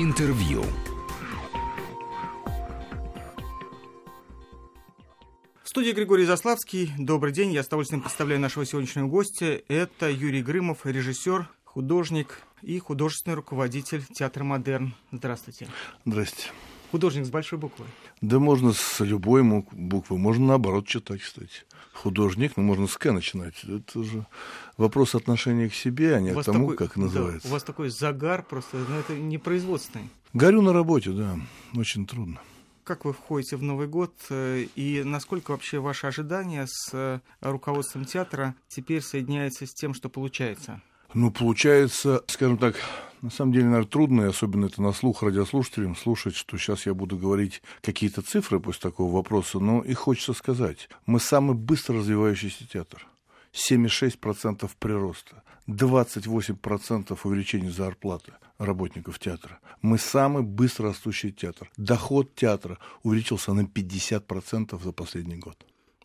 Интервью. В студии Григорий Заславский. Добрый день. Я с удовольствием представляю нашего сегодняшнего гостя. Это Юрий Грымов, режиссер, художник и художественный руководитель театра «Модерн». Здравствуйте. Здрасте. Художник с большой буквы. Да можно с любой буквы, можно наоборот читать, кстати. Художник, ну можно с К начинать. Это же вопрос отношения к себе, а не к тому, такой, как называется. Да, у вас такой загар просто, ну это не производственный. Горю на работе, да, очень трудно. Как вы входите в Новый год э, и насколько вообще ваши ожидания с э, руководством театра теперь соединяются с тем, что получается? Ну, получается, скажем так, на самом деле, наверное, трудно, и особенно это на слух радиослушателям, слушать, что сейчас я буду говорить какие-то цифры после такого вопроса, но их хочется сказать. Мы самый быстро развивающийся театр. 7,6% прироста, 28% увеличения зарплаты работников театра. Мы самый быстро растущий театр. Доход театра увеличился на 50% за последний год.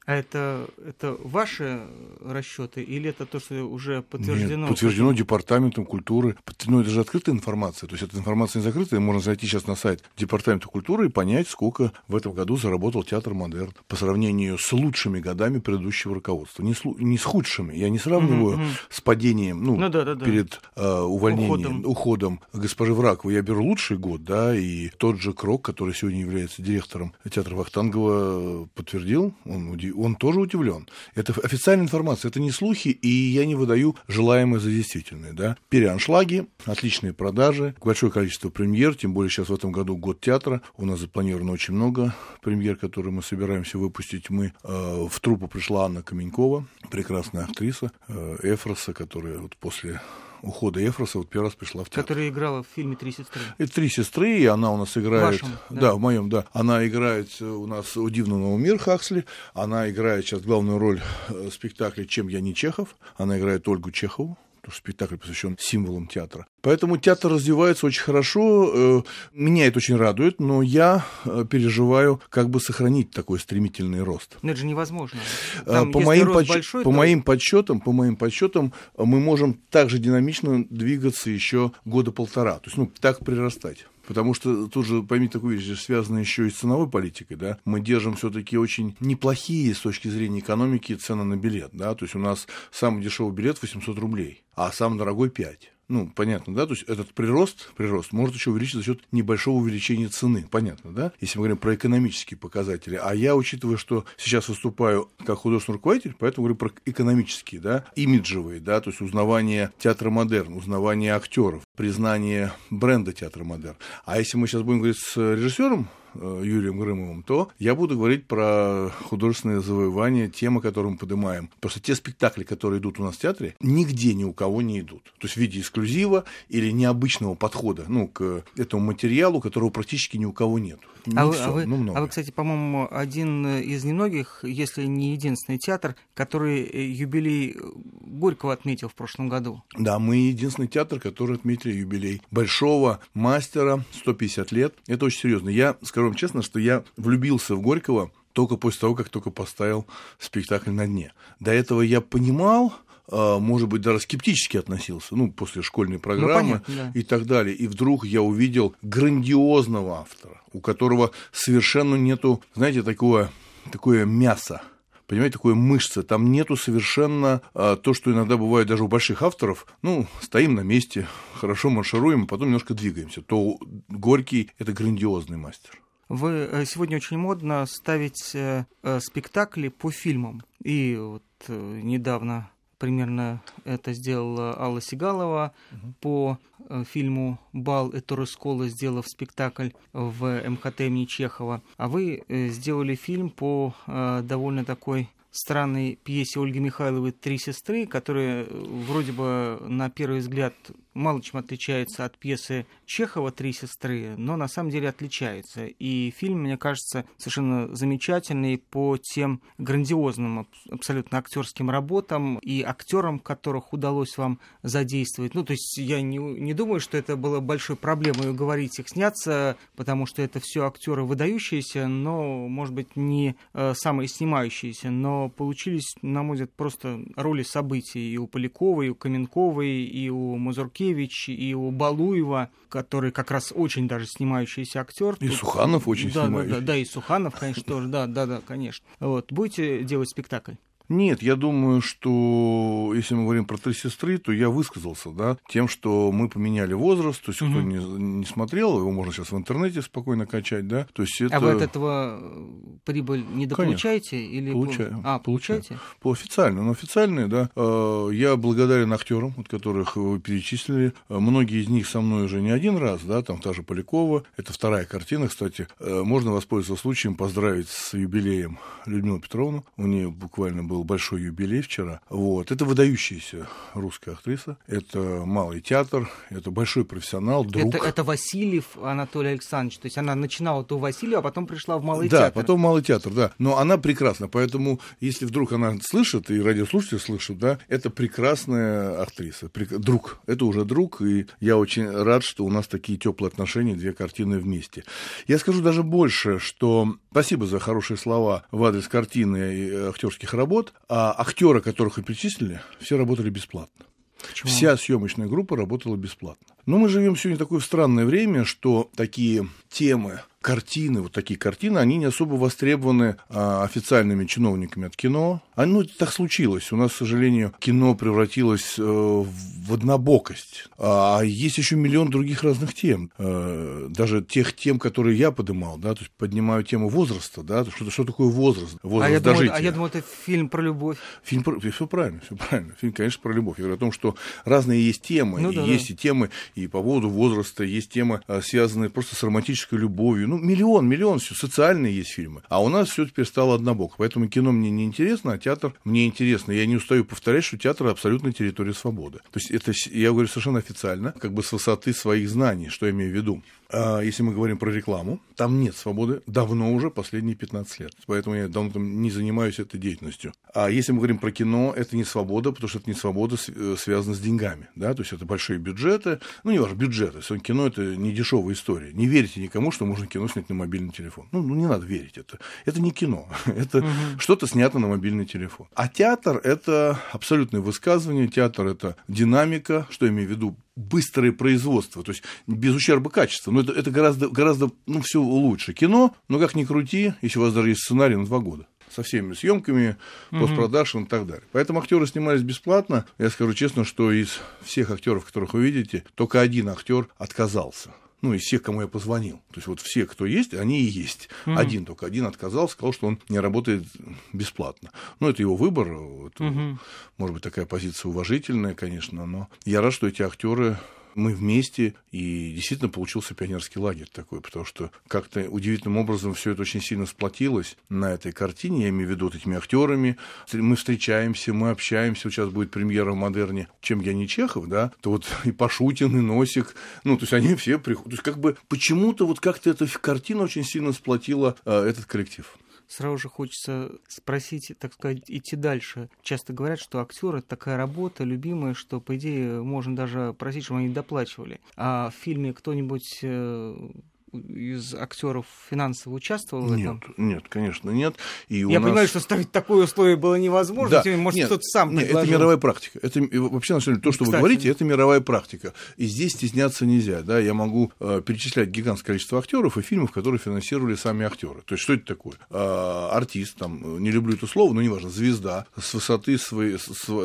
А это, это ваши расчеты или это то, что уже подтверждено? Нет, подтверждено Департаментом культуры. Ну, это же открытая информация. То есть эта информация не закрытая. Можно зайти сейчас на сайт Департамента культуры и понять, сколько в этом году заработал театр Модерн по сравнению с лучшими годами предыдущего руководства. Не с, не с худшими. Я не сравниваю mm-hmm. с падением, ну, ну да, да, да. перед э, увольнением, уходом. уходом госпожи Враковой. Я беру лучший год, да, и тот же Крок, который сегодня является директором театра Вахтангова, подтвердил, он он тоже удивлен. Это официальная информация, это не слухи, и я не выдаю желаемое за действительное. Да? Переаншлаги, отличные продажи, большое количество премьер, тем более сейчас в этом году год театра, у нас запланировано очень много премьер, которые мы собираемся выпустить. Мы э, в труппу пришла Анна Каменькова, прекрасная актриса э, Эфроса, которая вот после ухода Эфроса вот первый раз пришла в театр. Которая играла в фильме «Три сестры». Это «Три сестры», и она у нас играет... Вашем, да? да, в моем, да. Она играет у нас у Дивного мир Хаксли, она играет сейчас главную роль в спектакле «Чем я не Чехов», она играет Ольгу Чехову потому что спектакль посвящен символам театра. Поэтому театр развивается очень хорошо, э, меня это очень радует, но я э, переживаю, как бы сохранить такой стремительный рост. Но это же невозможно. А, Там, по, моим подсч... большой, по то... моим подсчетам, по моим подсчетам, мы можем также динамично двигаться еще года полтора, то есть ну так прирастать. Потому что тут же, поймите такую вещь, связано еще и с ценовой политикой, да, мы держим все-таки очень неплохие с точки зрения экономики цены на билет, да, то есть у нас самый дешевый билет 800 рублей, а самый дорогой 5 ну, понятно, да, то есть этот прирост, прирост может еще увеличиться за счет небольшого увеличения цены, понятно, да, если мы говорим про экономические показатели. А я, учитывая, что сейчас выступаю как художественный руководитель, поэтому говорю про экономические, да, имиджевые, да, то есть узнавание театра модерн, узнавание актеров, признание бренда театра модерн. А если мы сейчас будем говорить с режиссером Юрием Грымовым, то я буду говорить про художественное завоевание, темы, которые мы поднимаем. Просто те спектакли, которые идут у нас в театре, нигде ни у кого не идут. То есть в виде эксклюзива или необычного подхода ну, к этому материалу, которого практически ни у кого нет. Не а, все, а, вы, ну, а вы, кстати, по-моему, один из немногих, если не единственный театр, который э, юбилей Горького отметил в прошлом году. Да, мы единственный театр, который отметили юбилей большого мастера, 150 лет. Это очень серьезно. Я скажу скажу вам честно, что я влюбился в Горького только после того, как только поставил спектакль на дне. До этого я понимал, а, может быть, даже скептически относился, ну, после школьной ну, программы ну, понятно, да. и так далее. И вдруг я увидел грандиозного автора, у которого совершенно нету, знаете, такое, такое мясо понимаете, такое мышцы. Там нету совершенно а, то, что иногда бывает даже у больших авторов. Ну, стоим на месте, хорошо маршируем, а потом немножко двигаемся. То Горький – это грандиозный мастер. Вы э, сегодня очень модно ставить э, э, спектакли по фильмам. И вот недавно примерно это сделала Алла Сигалова угу. по фильму «Бал и Торрескола», сделав спектакль в МХТ имени Чехова. А вы сделали фильм по довольно такой странной пьесе Ольги Михайловой «Три сестры», которая вроде бы на первый взгляд мало чем отличается от пьесы Чехова «Три сестры», но на самом деле отличается. И фильм, мне кажется, совершенно замечательный по тем грандиозным абсолютно актерским работам и актерам, которых удалось вам задействовать. Ну, то есть я не, не думаю, что это было большой проблемой уговорить их сняться, потому что это все актеры выдающиеся, но, может быть, не э, самые снимающиеся. Но получились, на мой взгляд, просто роли событий и у Поляковой, и у Каменковой, и у Мазуркевич, и у Балуева, который как раз очень даже снимающийся актер. И Тут... Суханов очень да, снимающий. Да, да, да, и Суханов, конечно, тоже, да, да, да, конечно. Вот, будете делать спектакль? Нет, я думаю, что если мы говорим про три сестры, то я высказался, да, тем, что мы поменяли возраст, то есть угу. кто не, не смотрел, его можно сейчас в интернете спокойно качать, да, то есть это... А вы от этого э, прибыль не дополучаете? Или... Получаю. А, получаете? По официально, но официальные, да. Э, я благодарен актерам, от которых вы перечислили. Э, многие из них со мной уже не один раз, да, там та же Полякова, это вторая картина, кстати. Можно воспользоваться случаем поздравить с юбилеем Людмилу Петровну. У нее буквально был большой юбилей вчера. Вот. Это выдающаяся русская актриса. Это малый театр, это большой профессионал, друг. Это, это Васильев Анатолий Александрович. То есть она начинала у Васильева, а потом пришла в малый да, театр. Да, потом малый театр, да. Но она прекрасна. Поэтому, если вдруг она слышит, и радиослушатели слышат, да, это прекрасная актриса. Друг. Это уже друг. И я очень рад, что у нас такие теплые отношения, две картины вместе. Я скажу даже больше, что спасибо за хорошие слова в адрес картины и актерских работ год, а актеры, которых вы перечислили, все работали бесплатно. Почему? Вся съемочная группа работала бесплатно. Но мы живем сегодня такое странное время, что такие темы картины, вот такие картины, они не особо востребованы а, официальными чиновниками от кино. А, ну, так случилось. У нас, к сожалению, кино превратилось э, в однобокость. А есть еще миллион других разных тем. Э, даже тех тем, которые я поднимал, да, то есть поднимаю тему возраста, да, что, что такое возраст, возраст а я Думаю, а я думаю, это фильм про любовь. Фильм про... Все правильно, все правильно. Фильм, конечно, про любовь. Я говорю о том, что разные есть темы. Ну, и да, есть да. и темы и по поводу возраста, есть темы, а, связанные просто с романтической любовью ну, миллион, миллион, все, социальные есть фильмы. А у нас все теперь стало однобоко. Поэтому кино мне не интересно, а театр мне интересно. Я не устаю повторять, что театр абсолютно территория свободы. То есть это, я говорю совершенно официально, как бы с высоты своих знаний, что я имею в виду. А если мы говорим про рекламу, там нет свободы давно уже, последние 15 лет. Поэтому я давно там не занимаюсь этой деятельностью. А если мы говорим про кино, это не свобода, потому что это не свобода э, связана с деньгами. Да? То есть это большие бюджеты. Ну, не важно, бюджеты. Сегодня кино это не дешевая история. Не верите никому, что можно кино снять на мобильный телефон. Ну, ну не надо верить. Это, это не кино. это угу. что-то снято на мобильный телефон. А театр это абсолютное высказывание. Театр это динамика, что я имею в виду, быстрое производство, то есть без ущерба качества. Но это, это гораздо, гораздо ну, все лучше. Кино, ну как ни крути, если у вас даже есть сценарий на два года со всеми съемками, постпродакшн и так далее. Поэтому актеры снимались бесплатно. Я скажу честно, что из всех актеров, которых вы видите, только один актер отказался ну, из всех, кому я позвонил. То есть вот все, кто есть, они и есть. Mm-hmm. Один только, один отказался, сказал, что он не работает бесплатно. Ну, это его выбор, это, mm-hmm. может быть, такая позиция уважительная, конечно, но я рад, что эти актеры мы вместе, и действительно получился пионерский лагерь такой, потому что как-то удивительным образом все это очень сильно сплотилось на этой картине, я имею в виду вот этими актерами, мы встречаемся, мы общаемся, сейчас будет премьера в Модерне, чем я не Чехов, да, то вот и Пашутин, и Носик, ну, то есть они все приходят, то есть как бы почему-то вот как-то эта картина очень сильно сплотила э, этот коллектив сразу же хочется спросить, так сказать, идти дальше. Часто говорят, что актеры такая работа любимая, что, по идее, можно даже просить, чтобы они доплачивали. А в фильме кто-нибудь э, из актеров финансово участвовал в этом? Нет, нет, конечно, нет. И Я нас... понимаю, что ставить такое условие было невозможно, да. может, нет, кто-то сам нет, это мировая практика. Это вообще, на самом деле, то, что Кстати, вы говорите, это мировая практика. И здесь стесняться нельзя. Да? Я могу э, перечислять гигантское количество актеров и фильмов, которые финансировали сами актеры. То есть, что это такое? Э, артист, там, не люблю это слово, но неважно, звезда с высоты своей,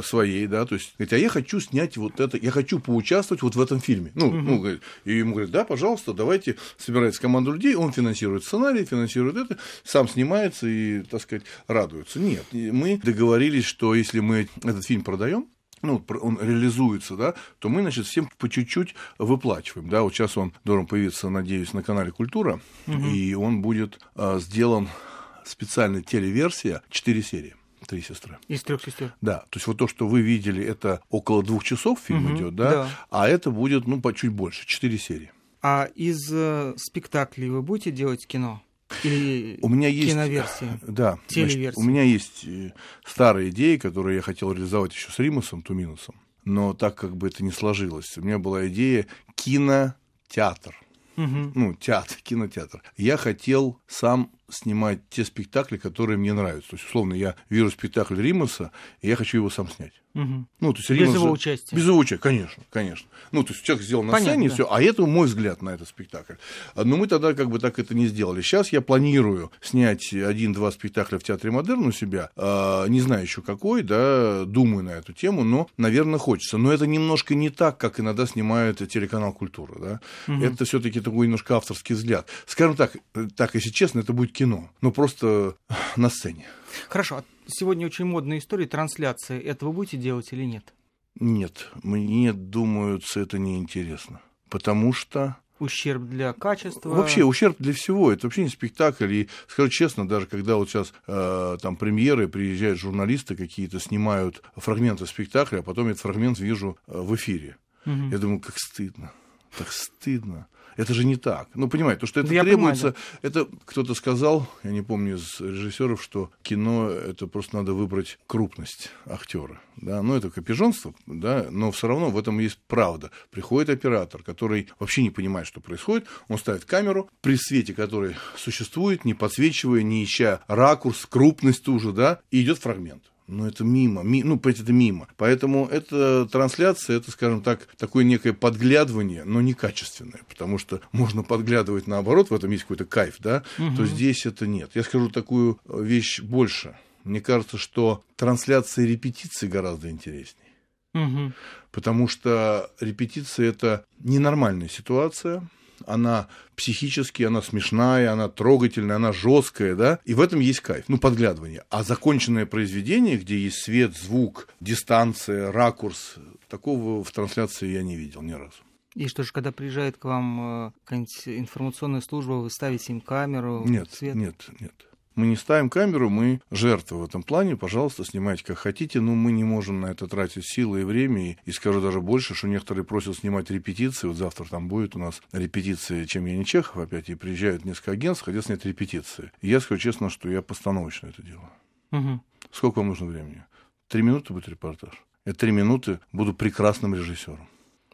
своей да, то есть, говорит, а я хочу снять вот это, я хочу поучаствовать вот в этом фильме. Ну, угу. ну и ему говорят, да, пожалуйста, давайте собираем собирается команда людей, он финансирует сценарий, финансирует это, сам снимается и, так сказать, радуется. Нет, мы договорились, что если мы этот фильм продаем, ну, он реализуется, да, то мы, значит, всем по чуть-чуть выплачиваем, да, вот сейчас он должен появиться, надеюсь, на канале «Культура», угу. и он будет а, сделан специальная телеверсия, 4 серии. Три сестры. Из трех сестер. Да. То есть вот то, что вы видели, это около двух часов фильм угу, идет, да? да, а это будет, ну, по чуть больше, четыре серии. А из э, спектаклей вы будете делать кино? Или у меня есть киноверсия? Да. Значит, у меня есть э, старая идея, которую я хотел реализовать еще с Римусом Туминусом, но так как бы это не сложилось. У меня была идея кинотеатр. Угу. Ну, театр, кинотеатр. Я хотел сам снимать те спектакли, которые мне нравятся. То есть, условно, я вижу спектакль Римаса, и я хочу его сам снять. Угу. Ну, то есть без Римас... его участия. Без его участия, конечно, конечно. Ну, то есть человек сделал на Понятно, сцене, да. все, а это мой взгляд на этот спектакль. Но мы тогда как бы так это не сделали. Сейчас я планирую снять один-два спектакля в Театре Модерн у себя, э, не знаю еще какой, да, думаю на эту тему, но, наверное, хочется. Но это немножко не так, как иногда снимает телеканал «Культура», да. Угу. Это все таки такой немножко авторский взгляд. Скажем так, так, если честно, это будет кино, но просто на сцене. Хорошо. А сегодня очень модная история трансляции. Это вы будете делать или нет? Нет. Мне, думается, это неинтересно. Потому что ущерб для качества. Вообще ущерб для всего. Это вообще не спектакль. И скажу честно, даже когда вот сейчас э, там премьеры, приезжают журналисты какие-то, снимают фрагменты спектакля, а потом этот фрагмент вижу э, в эфире. Угу. Я думаю, как стыдно. Так стыдно. Это же не так. Ну, понимаете, то, что это я требуется, да. это кто-то сказал, я не помню из режиссеров, что кино это просто надо выбрать крупность актера. Да? Ну, это копижонство, да, но все равно в этом есть правда. Приходит оператор, который вообще не понимает, что происходит, он ставит камеру, при свете который существует, не подсвечивая, не ища ракурс, крупность ту же, да, и идет фрагмент. Ну, это мимо, ми, ну, это мимо. Поэтому эта трансляция, это, скажем так, такое некое подглядывание, но некачественное, потому что можно подглядывать наоборот, в этом есть какой-то кайф, да, угу. то здесь это нет. Я скажу такую вещь больше. Мне кажется, что трансляция репетиции гораздо интереснее. Угу. Потому что репетиция это ненормальная ситуация, она психически, она смешная, она трогательная, она жесткая, да, и в этом есть кайф, ну, подглядывание. А законченное произведение, где есть свет, звук, дистанция, ракурс, такого в трансляции я не видел ни разу. И что же, когда приезжает к вам э, какая-нибудь информационная служба, вы ставите им камеру? Нет, свет? нет, нет. Мы не ставим камеру, мы жертвы в этом плане. Пожалуйста, снимайте как хотите, но мы не можем на это тратить силы и время. И, и скажу даже больше, что некоторые просят снимать репетиции. Вот завтра там будет у нас репетиции, чем я не Чехов опять, и приезжают несколько агентств, хотят снять репетиции. И я скажу честно, что я постановочно это делаю. Угу. Сколько вам нужно времени? Три минуты будет репортаж. Я три минуты буду прекрасным режиссером.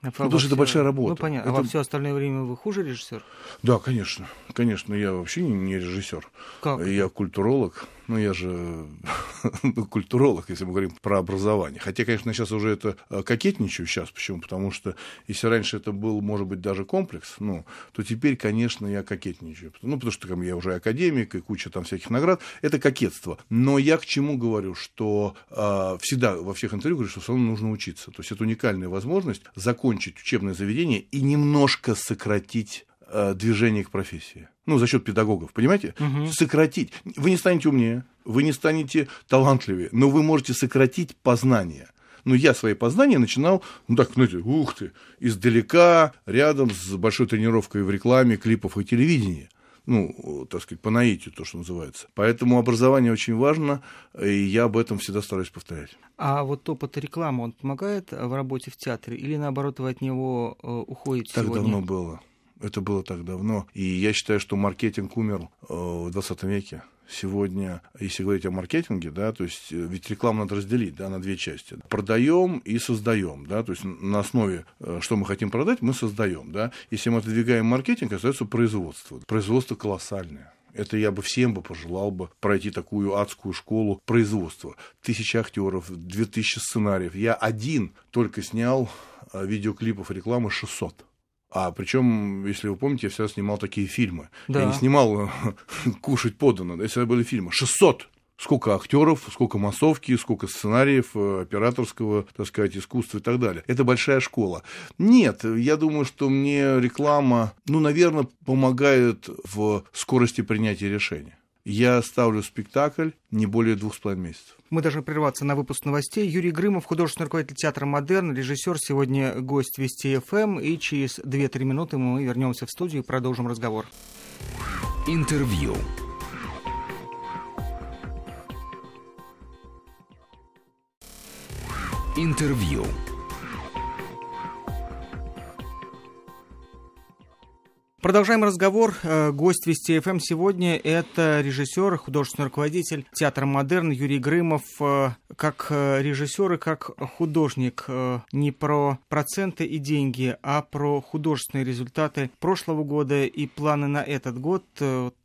А ну, потому что это большая работа. Ну, понятно. Это... А во все остальное время вы хуже режиссер? Да, конечно. Конечно, я вообще не, не режиссер. Как? Я культуролог. Ну, я же ну, культуролог, если мы говорим про образование. Хотя, конечно, сейчас уже это э, кокетничаю сейчас. Почему? Потому что если раньше это был, может быть, даже комплекс, ну, то теперь, конечно, я кокетничаю. Ну, потому что там, я уже академик и куча там всяких наград. Это кокетство. Но я к чему говорю, что э, всегда во всех интервью говорю, что все равно нужно учиться. То есть это уникальная возможность закончить учебное заведение и немножко сократить движение к профессии ну, за счет педагогов, понимаете? Угу. Сократить. Вы не станете умнее, вы не станете талантливее, но вы можете сократить познание. Но я свои познания начинал, ну так, знаете, ух ты, издалека, рядом с большой тренировкой в рекламе, клипов и телевидении ну, так сказать, по наитию, то, что называется. Поэтому образование очень важно, и я об этом всегда стараюсь повторять. А вот опыт рекламы, он помогает в работе в театре или, наоборот, вы от него э, уходите Так сегодня? давно было. Это было так давно. И я считаю, что маркетинг умер э, в 20 веке. Сегодня, если говорить о маркетинге, да, то есть э, ведь рекламу надо разделить да, на две части. Продаем и создаем, да, то есть на основе, э, что мы хотим продать, мы создаем, да. Если мы отодвигаем маркетинг, остается производство. Производство колоссальное. Это я бы всем бы пожелал бы пройти такую адскую школу производства. Тысяча актеров, две тысячи сценариев. Я один только снял видеоклипов рекламы 600. А причем, если вы помните, я всегда снимал такие фильмы. Да. Я не снимал кушать подано, это всегда были фильмы. 600! Сколько актеров, сколько массовки, сколько сценариев, э, операторского, так сказать, искусства и так далее. Это большая школа. Нет, я думаю, что мне реклама, ну, наверное, помогает в скорости принятия решения. Я ставлю спектакль не более двух с половиной месяцев. Мы должны прерваться на выпуск новостей. Юрий Грымов, художественный руководитель театра «Модерн», режиссер, сегодня гость Вести ФМ. Эм. И через 2-3 минуты мы вернемся в студию и продолжим разговор. Интервью. Интервью. Продолжаем разговор. Э, гость Вести ФМ сегодня – это режиссер, художественный руководитель театра «Модерн» Юрий Грымов. Э, как э, режиссер и как художник не про проценты и деньги, а про художественные результаты прошлого года и планы на этот год.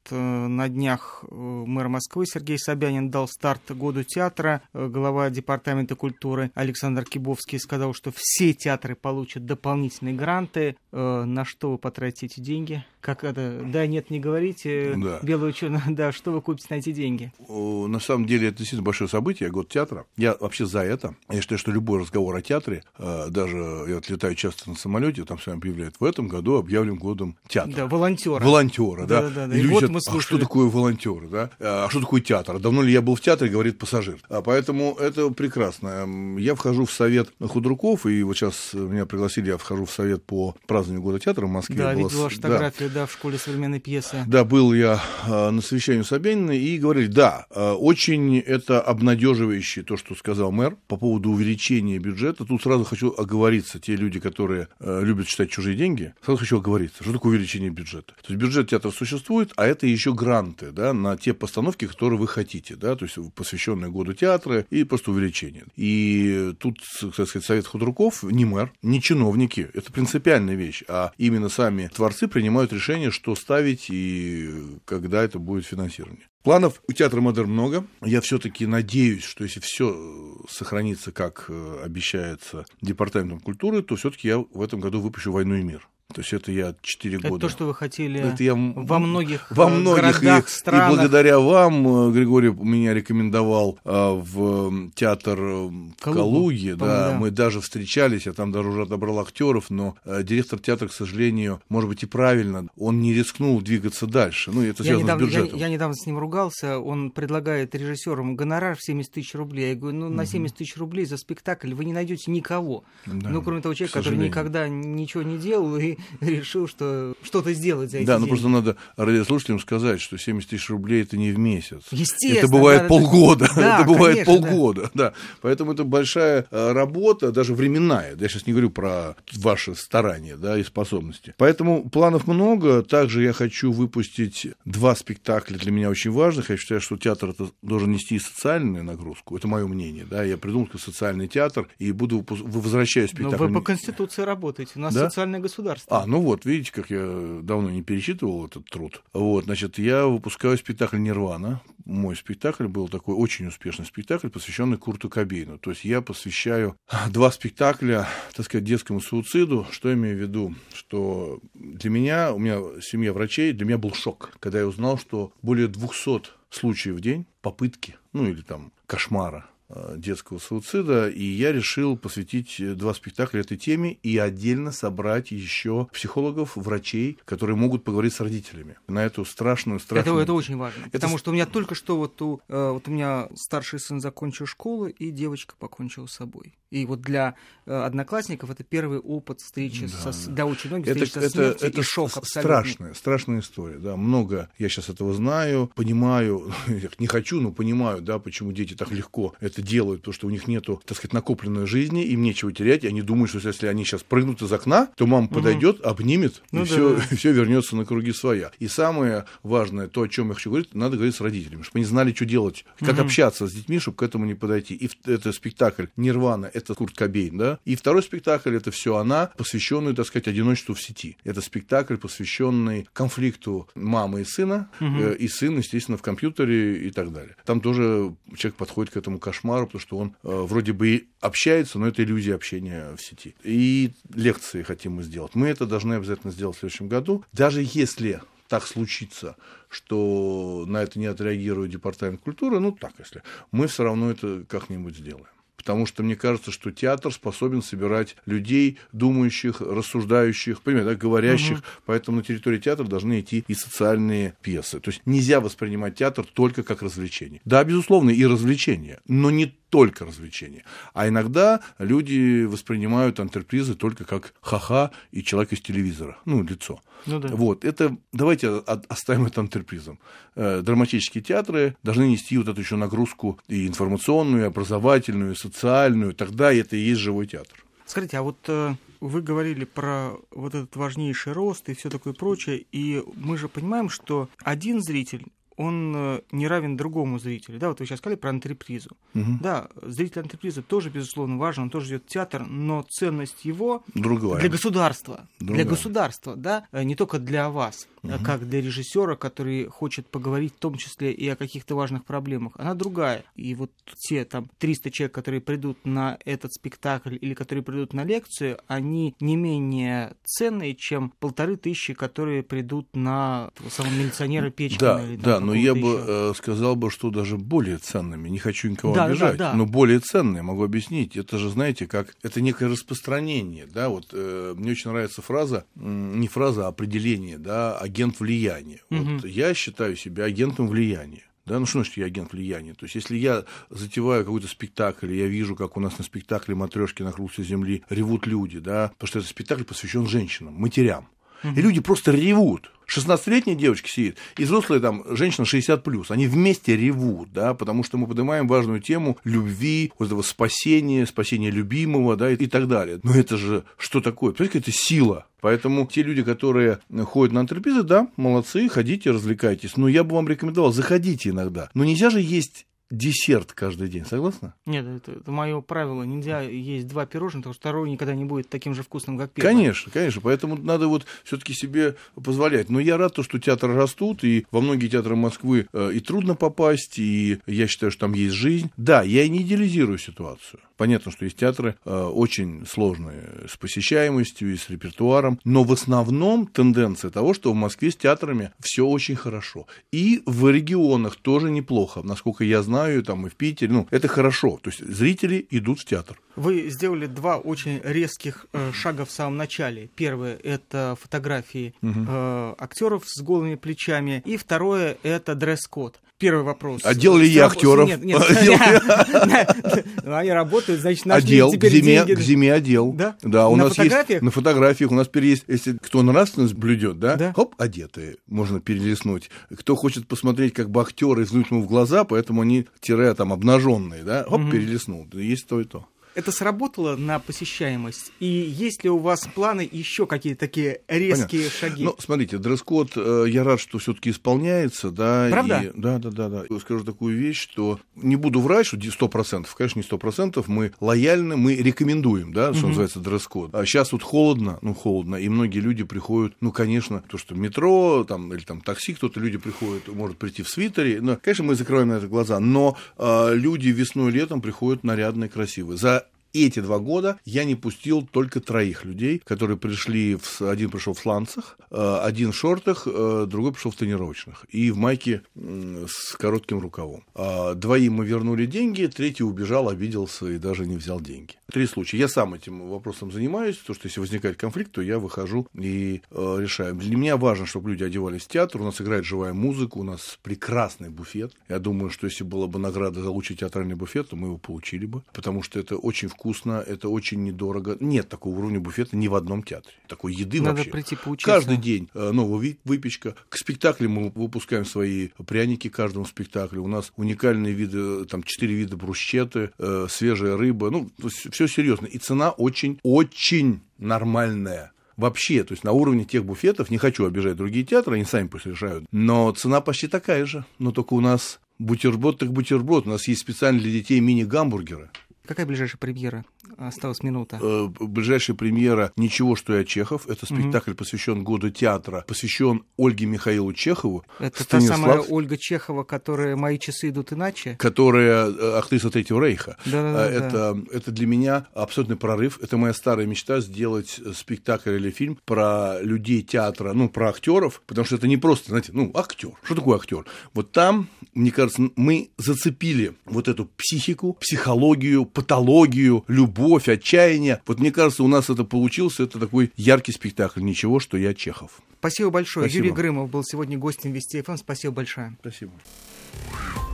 Э, на днях э, мэр Москвы Сергей Собянин дал старт году театра. Глава департамента культуры Александр Кибовский сказал, что все театры получат дополнительные гранты. На что вы потратите деньги? Как это? Да, нет, не говорите. Да. Белый ученый, да, что вы купите на эти деньги? На самом деле это действительно большое событие, год театра. Я вообще за это. Я считаю, что любой разговор о театре, даже я вот летаю часто на самолете, там с вами объявляют, в этом году объявлен годом театра. Да, волонтера. Волонтера, да. да, да, да. И, и вот говорят, а что такое волонтеры, да? А что такое театр? Давно ли я был в театре, говорит пассажир. А поэтому это прекрасно. Я вхожу в совет худруков, и вот сейчас меня пригласили, я вхожу в совет по празднованию года театра в Москве. Да, видела с... фотографию, да. в школе современной пьесы. Да, был я а, на совещании Собянина, и говорили, да, а, очень это обнадеживающее то, что сказал мэр по поводу увеличения бюджета. Тут сразу хочу оговориться, те люди, которые любят читать чужие деньги, сразу хочу оговориться, что такое увеличение бюджета. То есть бюджет театра существует, а это еще гранты да, на те постановки, которые вы хотите, да, то есть посвященные году театра и просто увеличение. И тут, так сказать, совет худруков, не мэр, не чиновники, это принципиальная вещь, а именно сами творцы принимают решение, что ставить и когда это будет финансирование. Планов у театра Модерн много. Я все-таки надеюсь, что если все сохранится, как э, обещается департаментом культуры, то все-таки я в этом году выпущу «Войну и мир». То есть это я 4 это года. то, что вы хотели это я во многих, во э, многих городах, и, странах. И благодаря вам, э, Григорий меня рекомендовал а, в театр в Калуге. Да, да, мы даже встречались, я там даже уже отобрал актеров, но а, директор театра, к сожалению, может быть и правильно, он не рискнул двигаться дальше. Ну, это связано недавно, с бюджетом. Я, я недавно с ним ругался, он предлагает режиссерам гонорар в 70 тысяч рублей. Я говорю, ну, на 70 тысяч рублей за спектакль вы не найдете никого. Да, ну, кроме того человека, который никогда ничего не делал и решил, что что-то сделать за эти Да, деньги. ну просто надо радиослушателям сказать, что 70 тысяч рублей это не в месяц. Естественно. Это бывает да, полгода. Да, это бывает конечно, полгода. Да. да. Поэтому это большая э, работа, даже временная. Я сейчас не говорю про ваши старания да, и способности. Поэтому планов много. Также я хочу выпустить два спектакля для меня очень важных. Я считаю, что театр это должен нести социальную нагрузку. Это мое мнение. Да. Я придумал социальный театр и буду возвращаюсь спектакль. Но вы по Конституции работаете. У нас да? социальное государство. А, ну вот, видите, как я давно не пересчитывал этот труд. Вот, значит, я выпускаю спектакль «Нирвана». Мой спектакль был такой очень успешный спектакль, посвященный Курту Кобейну. То есть я посвящаю два спектакля, так сказать, детскому суициду. Что я имею в виду? Что для меня, у меня семья врачей, для меня был шок, когда я узнал, что более 200 случаев в день попытки, ну или там кошмара детского суицида, и я решил посвятить э, два спектакля этой теме и отдельно собрать еще психологов, врачей, которые могут поговорить с родителями на эту страшную, страшную... Это, это очень важно, это... потому что у меня только что вот у, э, вот у меня старший сын закончил школу, и девочка покончила с собой. И вот для одноклассников это первый опыт встречи да. со, для очень многих это, со это, это, это шок абсолютно. Страшная, страшная история, да, много я сейчас этого знаю, понимаю, не хочу, но понимаю, да, почему дети так легко это это делают, потому что у них нету, так сказать, накопленной жизни, им нечего терять, и они думают, что если они сейчас прыгнут из окна, то мама угу. подойдет, обнимет, ну, и да, все, да. все вернется на круги своя. И самое важное, то, о чем я хочу говорить, надо говорить с родителями, чтобы они знали, что делать, как угу. общаться с детьми, чтобы к этому не подойти. И это спектакль Нирвана, это Курт Кобейн, да. И второй спектакль это все она, посвященный, так сказать, одиночеству в сети. Это спектакль, посвященный конфликту мамы и сына, угу. и сын, естественно, в компьютере и так далее. Там тоже человек подходит к этому кошмару кошмару, потому что он э, вроде бы и общается, но это иллюзия общения в сети. И лекции хотим мы сделать. Мы это должны обязательно сделать в следующем году. Даже если так случится, что на это не отреагирует департамент культуры, ну так, если мы все равно это как-нибудь сделаем потому что мне кажется, что театр способен собирать людей, думающих, рассуждающих, понимаете, да, говорящих, угу. поэтому на территории театра должны идти и социальные пьесы. То есть нельзя воспринимать театр только как развлечение. Да, безусловно, и развлечение, но не только развлечение. А иногда люди воспринимают антрепризы только как ха-ха и человек из телевизора, ну, лицо. Ну, да. Вот, это, давайте оставим это антрепризом. Э, драматические театры должны нести вот эту еще нагрузку и информационную, и образовательную, и социальную, тогда это и есть живой театр. Скажите, а вот э, вы говорили про вот этот важнейший рост и все такое прочее, и мы же понимаем, что один зритель он э, не равен другому зрителю. Да, вот вы сейчас сказали про антрепризу. Угу. Да, зритель антрепризы тоже, безусловно, важен, он тоже идет в театр, но ценность его Другая. для государства. Другая. Для государства, да, э, не только для вас, угу. как для режиссера, который хочет поговорить в том числе и о каких-то важных проблемах. Она другая. И вот те там 300 человек, которые придут на этот спектакль или которые придут на лекцию, они не менее ценные, чем полторы тысячи, которые придут на самого милиционера Печкина. Да, или, да, но я бы э, сказал бы, что даже более ценными. Не хочу никого да, обижать, да, да. но более ценные, могу объяснить. Это же, знаете, как это некое распространение, да, вот э, мне очень нравится фраза, не фраза, а определение, да, агент влияния. Угу. Вот я считаю себя агентом влияния. Да, ну что значит я агент влияния? То есть, если я затеваю какой-то спектакль, и я вижу, как у нас на спектакле матрешки на хрусте земли ревут люди, да, потому что этот спектакль посвящен женщинам, матерям. И люди просто ревут. 16-летняя девочка сидит, и взрослая там женщина 60 плюс. Они вместе ревут, да, потому что мы поднимаем важную тему любви, вот этого спасения, спасения любимого, да, и, и так далее. Но это же что такое? Понимаете, это сила. Поэтому те люди, которые ходят на антрепризы, да, молодцы, ходите, развлекайтесь. Но я бы вам рекомендовал, заходите иногда. Но нельзя же есть десерт каждый день, согласна? Нет, это, это мое правило. Нельзя есть два пирожных, потому что второе никогда не будет таким же вкусным, как первое. Конечно, конечно. Поэтому надо вот все-таки себе позволять. Но я рад, то, что театры растут, и во многие театры Москвы э, и трудно попасть, и я считаю, что там есть жизнь. Да, я не идеализирую ситуацию. Понятно, что есть театры э, очень сложные с посещаемостью и с репертуаром, но в основном тенденция того, что в Москве с театрами все очень хорошо. И в регионах тоже неплохо, насколько я знаю там и в Питере, ну, это хорошо. То есть зрители идут в театр. Вы сделали два очень резких э, шага в самом начале. Первое – это фотографии угу. э, актеров с голыми плечами. И второе – это дресс-код. Первый вопрос. А делали я актеров? Нет, нет. Они работают, значит, нашли к зиме, к зиме отдел. Да? Да, у нас есть на фотографиях, у нас теперь есть, если кто нравственность блюдет, да, хоп, одетые, можно перелистнуть. Кто хочет посмотреть, как бы актеры, ему в глаза, поэтому они тире там обнаженные, да, хоп, перелистнул. Есть то и то это сработало на посещаемость? И есть ли у вас планы еще какие-то такие резкие Понятно. шаги? Ну, смотрите, дресс-код, э, я рад, что все-таки исполняется, да. Правда? И, да, да, да, да. Скажу такую вещь, что не буду врать, что 100%, конечно, не 100%, мы лояльны, мы рекомендуем, да, что угу. называется дресс-код. А сейчас вот холодно, ну, холодно, и многие люди приходят, ну, конечно, то, что метро, там, или там такси, кто-то люди приходят, может прийти в свитере, но, конечно, мы закрываем на это глаза, но э, люди весной летом приходят нарядные, красивые. За эти два года я не пустил только троих людей, которые пришли, в, один пришел в сланцах, э, один в шортах, э, другой пришел в тренировочных и в майке с коротким рукавом. А двоим мы вернули деньги, третий убежал, обиделся и даже не взял деньги. Три случая. Я сам этим вопросом занимаюсь, то что если возникает конфликт, то я выхожу и э, решаю. Для меня важно, чтобы люди одевались в театр, у нас играет живая музыка, у нас прекрасный буфет. Я думаю, что если была бы награда за лучший театральный буфет, то мы его получили бы, потому что это очень это очень недорого. Нет такого уровня буфета ни в одном театре. Такой еды Надо вообще. прийти поучиться. Каждый день э, новая выпечка. К спектаклям мы выпускаем свои пряники каждому спектаклю. У нас уникальные виды, там четыре вида брусчеты, э, свежая рыба. Ну, все серьезно. И цена очень-очень нормальная вообще, то есть на уровне тех буфетов, не хочу обижать другие театры, они сами пусть решают, но цена почти такая же, но только у нас бутерброд так бутерброд, у нас есть специально для детей мини-гамбургеры. Какая ближайшая премьера? Осталась минута. Э, ближайшая премьера «Ничего, что я Чехов». Это спектакль, угу. посвящен году театра, посвящен Ольге Михаилу Чехову. Это та самая Ольга Чехова, которая «Мои часы идут иначе»? Которая э, актриса Третьего Рейха. Да-да-да. Э, это, это для меня абсолютный прорыв. Это моя старая мечта сделать спектакль или фильм про людей театра, ну, про актеров, потому что это не просто, знаете, ну, актер. Что такое актер? Вот там, мне кажется, мы зацепили вот эту психику, психологию, патологию, любовь, отчаяние. Вот мне кажется, у нас это получился, это такой яркий спектакль. Ничего, что я Чехов. Спасибо большое. Спасибо. Юрий Грымов был сегодня гостем Вести ФМ. Спасибо большое. Спасибо.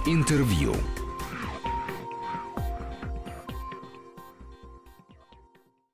Интервью.